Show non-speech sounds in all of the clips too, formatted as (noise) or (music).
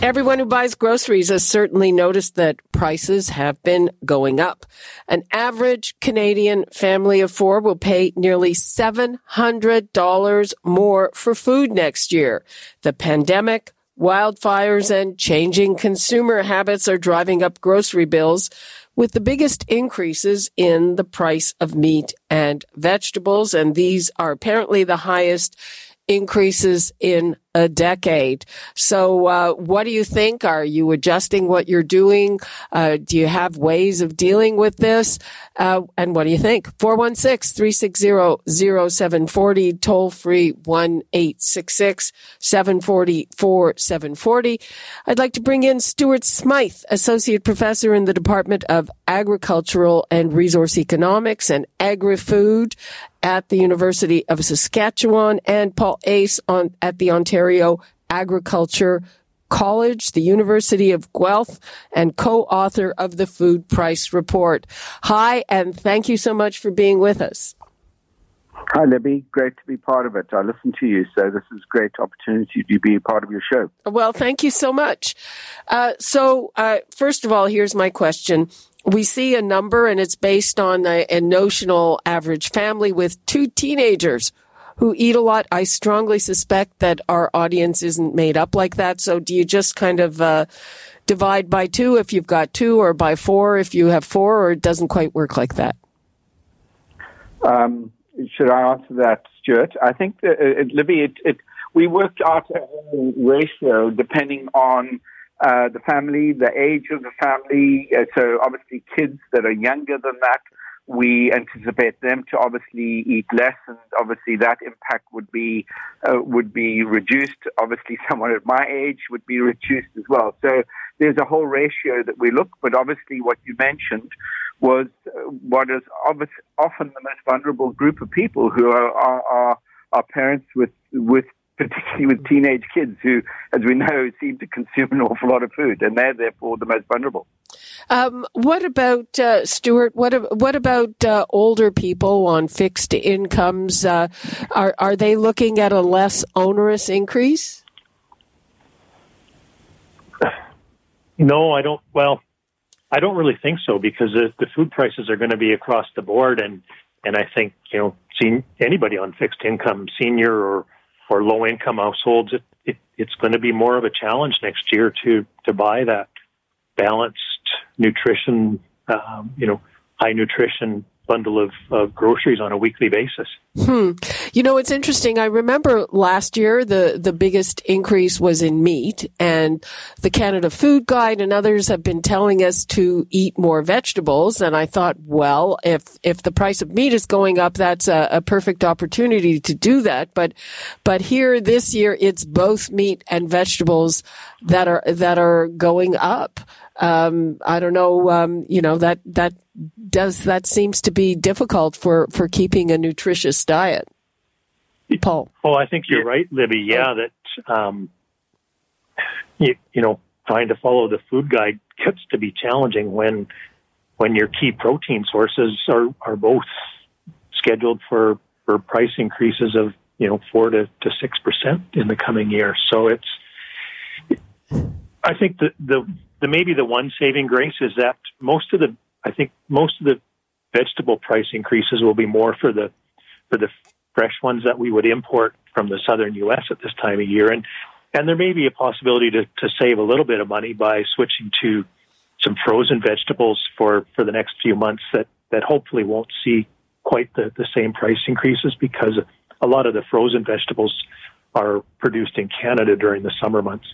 Everyone who buys groceries has certainly noticed that prices have been going up. An average Canadian family of four will pay nearly $700 more for food next year. The pandemic, wildfires, and changing consumer habits are driving up grocery bills with the biggest increases in the price of meat and vegetables. And these are apparently the highest increases in a decade. So, uh, what do you think? Are you adjusting what you're doing? Uh, do you have ways of dealing with this? Uh, and what do you think? 416 360 0740, toll free 1 866 740 4740. I'd like to bring in Stuart Smyth, Associate Professor in the Department of Agricultural and Resource Economics and Agri Food at the University of Saskatchewan, and Paul Uys on, at the Ontario Agriculture College, the University of Guelph, and co-author of the Food Price Report. Hi, and thank you so much for being with us. Hi, Libby. Great to be part of it. I listen to you, so this is a great opportunity to be a part of your show. Well, thank you so much. Uh, so, uh, first of all, here's my question we see a number and it's based on a, a, notional average family with two teenagers who eat a lot. I strongly suspect that our audience isn't made up like that. So do you just kind of uh, divide by two if you've got two or by four if you have four or it doesn't quite work like that? Um, should I answer that, Stuart? I think, that, uh, Libby, it, it, we worked out a ratio depending on uh, the family, the age of the family. Uh, so obviously, kids that are younger than that, we anticipate them to obviously eat less, and obviously that impact would be uh, would be reduced. Obviously, (laughs) someone at my age would be reduced as well. So there's a whole ratio that we look. But obviously, what you mentioned was uh, what is often the most vulnerable group of people who are, are, are, are parents with with particularly with teenage kids who, as we know, seem to consume an awful lot of food, and they're therefore the most vulnerable. Um, what about uh, Stuart? What what about uh, older people on fixed incomes? Uh, are are they looking at a less onerous increase? No, I don't. Well, I don't really think so because the, the food prices are going to be across the board, and and I think you know, seeing anybody on fixed income, senior or for low income households, it, it, it's going to be more of a challenge next year to to buy that balanced nutrition, um, you know, high nutrition bundle of, of groceries on a weekly basis. Hmm. You know, it's interesting. I remember last year the, the biggest increase was in meat and the Canada Food Guide and others have been telling us to eat more vegetables. And I thought, well, if, if the price of meat is going up, that's a, a perfect opportunity to do that. But, but here this year, it's both meat and vegetables that are, that are going up. Um, I don't know, um, you know, that, that does that seems to be difficult for for keeping a nutritious diet. Paul. Oh, I think you're right, Libby. Yeah, that um, you, you know, trying to follow the food guide gets to be challenging when when your key protein sources are are both scheduled for for price increases of you know four to to six percent in the coming year. So it's I think the the the maybe the one saving grace is that most of the I think most of the vegetable price increases will be more for the for the fresh ones that we would import from the southern U.S. at this time of year, and and there may be a possibility to to save a little bit of money by switching to some frozen vegetables for for the next few months that that hopefully won't see quite the the same price increases because a lot of the frozen vegetables are produced in Canada during the summer months.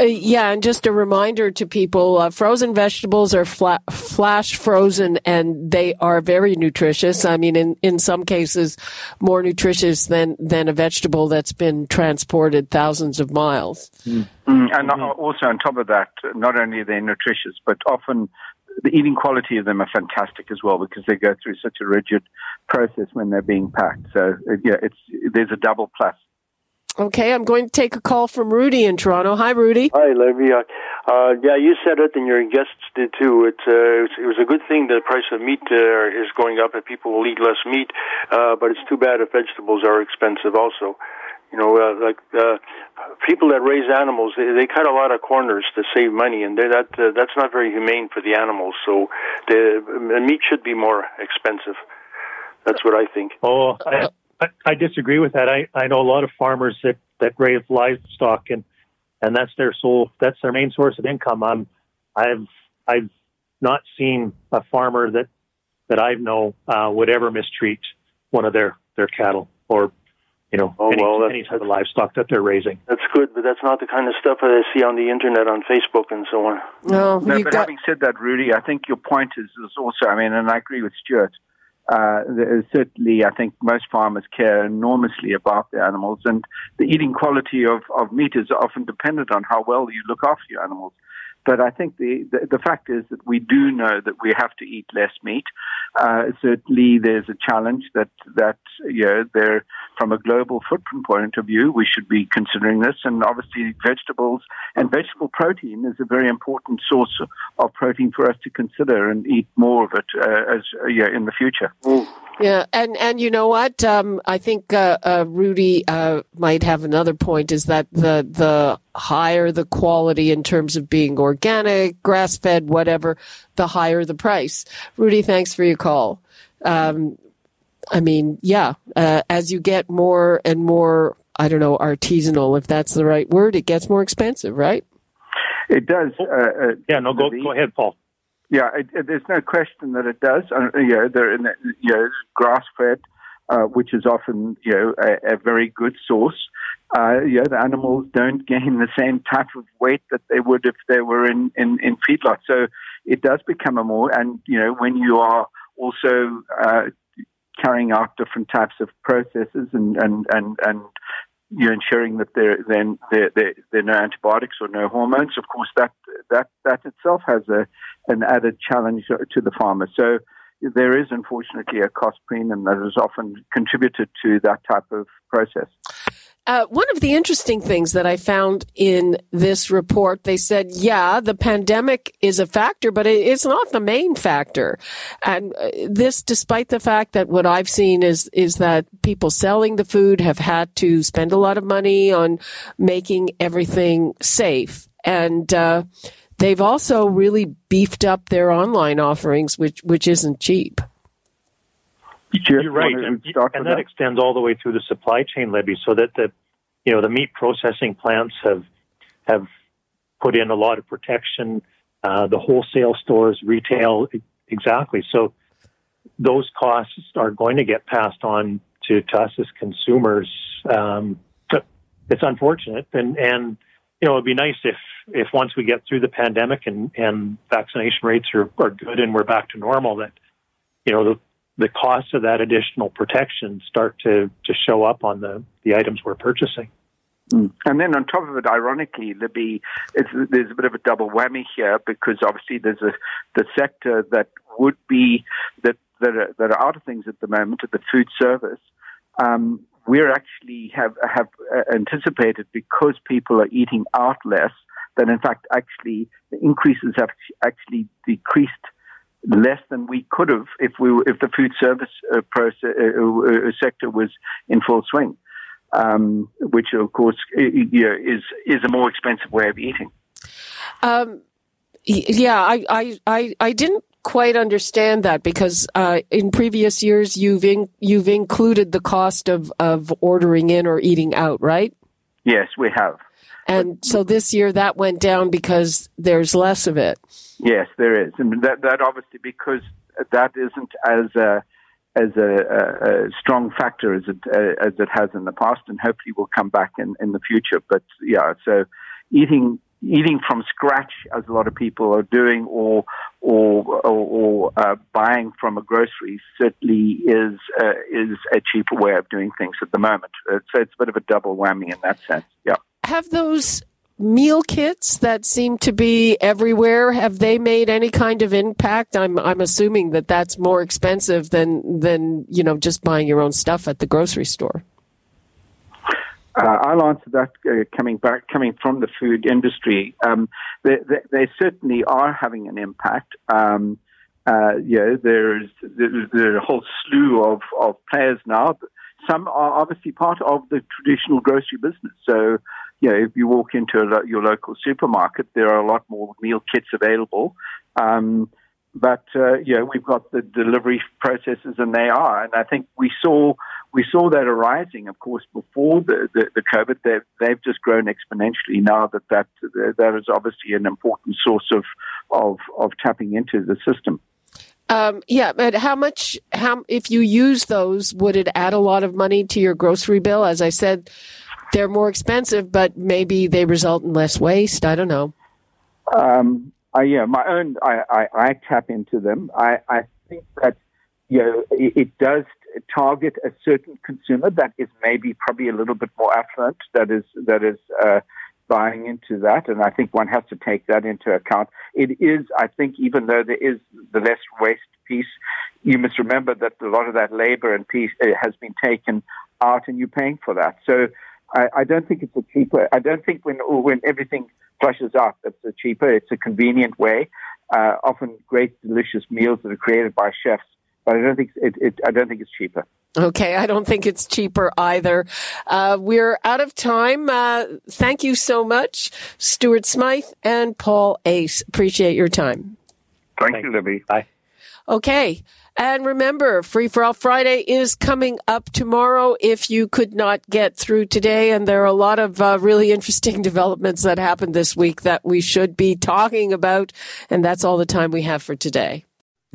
Uh, yeah, and just a reminder to people: uh, frozen vegetables are fla- flash frozen, and they are very nutritious. I mean, in in some cases, more nutritious than than a vegetable that's been transported thousands of miles. Mm. Mm, and mm-hmm. also on top of that, not only are they nutritious, but often the eating quality of them are fantastic as well because they go through such a rigid process when they're being packed. So yeah, it's there's a double plus. Okay, I'm going to take a call from Rudy in Toronto. Hi, Rudy. Hi, Libby. Uh, uh, yeah, you said it, and your guests did too. It, uh, it was a good thing that the price of meat uh, is going up, and people will eat less meat. Uh, but it's too bad if vegetables are expensive, also. You know, uh, like uh, people that raise animals, they, they cut a lot of corners to save money, and that uh, that's not very humane for the animals. So the, the meat should be more expensive. That's what I think. Oh, I, I, I disagree with that. I, I know a lot of farmers that, that raise livestock, and and that's their sole that's their main source of income. I'm I've I've not seen a farmer that that I know uh, would ever mistreat one of their their cattle or you know, oh, any, well, any type of livestock that they're raising. That's good, but that's not the kind of stuff that I see on the internet, on Facebook, and so on. No, no but got... having said that, Rudy, I think your point is, is also, I mean, and I agree with Stuart. Uh, certainly, I think most farmers care enormously about their animals, and the eating quality of, of meat is often dependent on how well you look after your animals. But I think the, the, the fact is that we do know that we have to eat less meat. Uh, certainly, there's a challenge that that you know, there from a global footprint point of view, we should be considering this. And obviously, vegetables and vegetable protein is a very important source of protein for us to consider and eat more of it uh, as uh, yeah, in the future. Mm. Yeah, and and you know what? Um, I think uh, uh, Rudy uh, might have another point. Is that the the higher the quality in terms of being organic, grass fed, whatever, the higher the price. Rudy, thanks for your call. Um, I mean, yeah, uh, as you get more and more, I don't know, artisanal, if that's the right word, it gets more expensive, right? It does. Uh, uh, yeah, no, go, go ahead, Paul. Yeah, it, it, there's no question that it does. Uh, yeah, they're in the, you know, grass fed, uh, which is often you know a, a very good source. Uh, you know, the animals don't gain the same type of weight that they would if they were in in, in feedlots. So it does become a more, and you know, when you are also uh, carrying out different types of processes and and and and you're ensuring that there then there, there, there are no antibiotics or no hormones. Of course, that that that itself has a an added challenge to the farmer. So there is unfortunately a cost premium that is often contributed to that type of process. Uh, one of the interesting things that I found in this report, they said, yeah, the pandemic is a factor, but it's not the main factor. And uh, this, despite the fact that what I've seen is, is that people selling the food have had to spend a lot of money on making everything safe. And, uh, they've also really beefed up their online offerings, which, which isn't cheap. You're right, and, and that, extends all the way through the supply chain, Libby, so that the you know the meat processing plants have have put in a lot of protection. Uh, the wholesale stores, retail, exactly. So those costs are going to get passed on to, to us as consumers. Um, it's unfortunate, and and you know it'd be nice if if once we get through the pandemic and and vaccination rates are, are good and we're back to normal that you know the the costs of that additional protection start to, to show up on the, the items we're purchasing. Mm. And then on top of it, ironically, Libby, there's a bit of a double whammy here because obviously there's a the sector that would be that that are, that are out of things at the moment, at the food service. Um, we're actually have have uh, anticipated because people are eating out less that in fact actually the increases have actually decreased less than we could have if we were, if the food service uh, process, uh, uh, sector was in full swing, um, which of course is is a more expensive way of eating. Um, yeah, I, I, I, I didn't quite understand that because uh, in previous years you've in, you've included the cost of, of ordering in or eating out, right? Yes, we have. And so this year that went down because there's less of it. Yes, there is, and that that obviously because that isn't as uh, as a, a, a strong factor as it uh, as it has in the past, and hopefully will come back in, in the future. But yeah, so eating eating from scratch, as a lot of people are doing, or or or, or uh, buying from a grocery, certainly is uh, is a cheaper way of doing things at the moment. Uh, so it's a bit of a double whammy in that sense. Yeah. Have those meal kits that seem to be everywhere have they made any kind of impact i'm i'm assuming that that's more expensive than than you know just buying your own stuff at the grocery store uh, I'll answer that uh, coming back, coming from the food industry. Um, they, they, they, certainly are having an impact. Um, uh, yeah, there's, there's, there's, a whole slew of, of players now. Some are obviously part of the traditional grocery business. So, you know, if you walk into a, your local supermarket, there are a lot more meal kits available. Um, but uh, yeah, we've got the delivery processes, and they are. And I think we saw we saw that arising, of course, before the, the, the COVID. They've, they've just grown exponentially now that, that that is obviously an important source of, of, of tapping into the system. Um, yeah, but how much, how, if you use those, would it add a lot of money to your grocery bill? As I said, they're more expensive, but maybe they result in less waste. I don't know. Um, I, yeah, my own, I, I, I tap into them. I, I think that, you know, it, it does target a certain consumer that is maybe probably a little bit more affluent, that is that is uh, buying into that, and I think one has to take that into account. It is, I think, even though there is the less waste piece, you must remember that a lot of that labor and piece uh, has been taken out, and you're paying for that. So I, I don't think it's a cheaper. I don't think when when everything flushes out, that's a cheaper. It's a convenient way. Uh, often great, delicious meals that are created by chefs but I don't think it, it, I don't think it's cheaper. Okay, I don't think it's cheaper either. Uh, we're out of time. Uh, thank you so much, Stuart Smyth and Paul Uys. Appreciate your time. Thank Thanks. you, Libby. Bye. Okay. And remember, Free for All Friday is coming up tomorrow if you could not get through today. And there are a lot of uh, really interesting (laughs) developments that happened this week that we should be talking about. And that's all the time we have for today.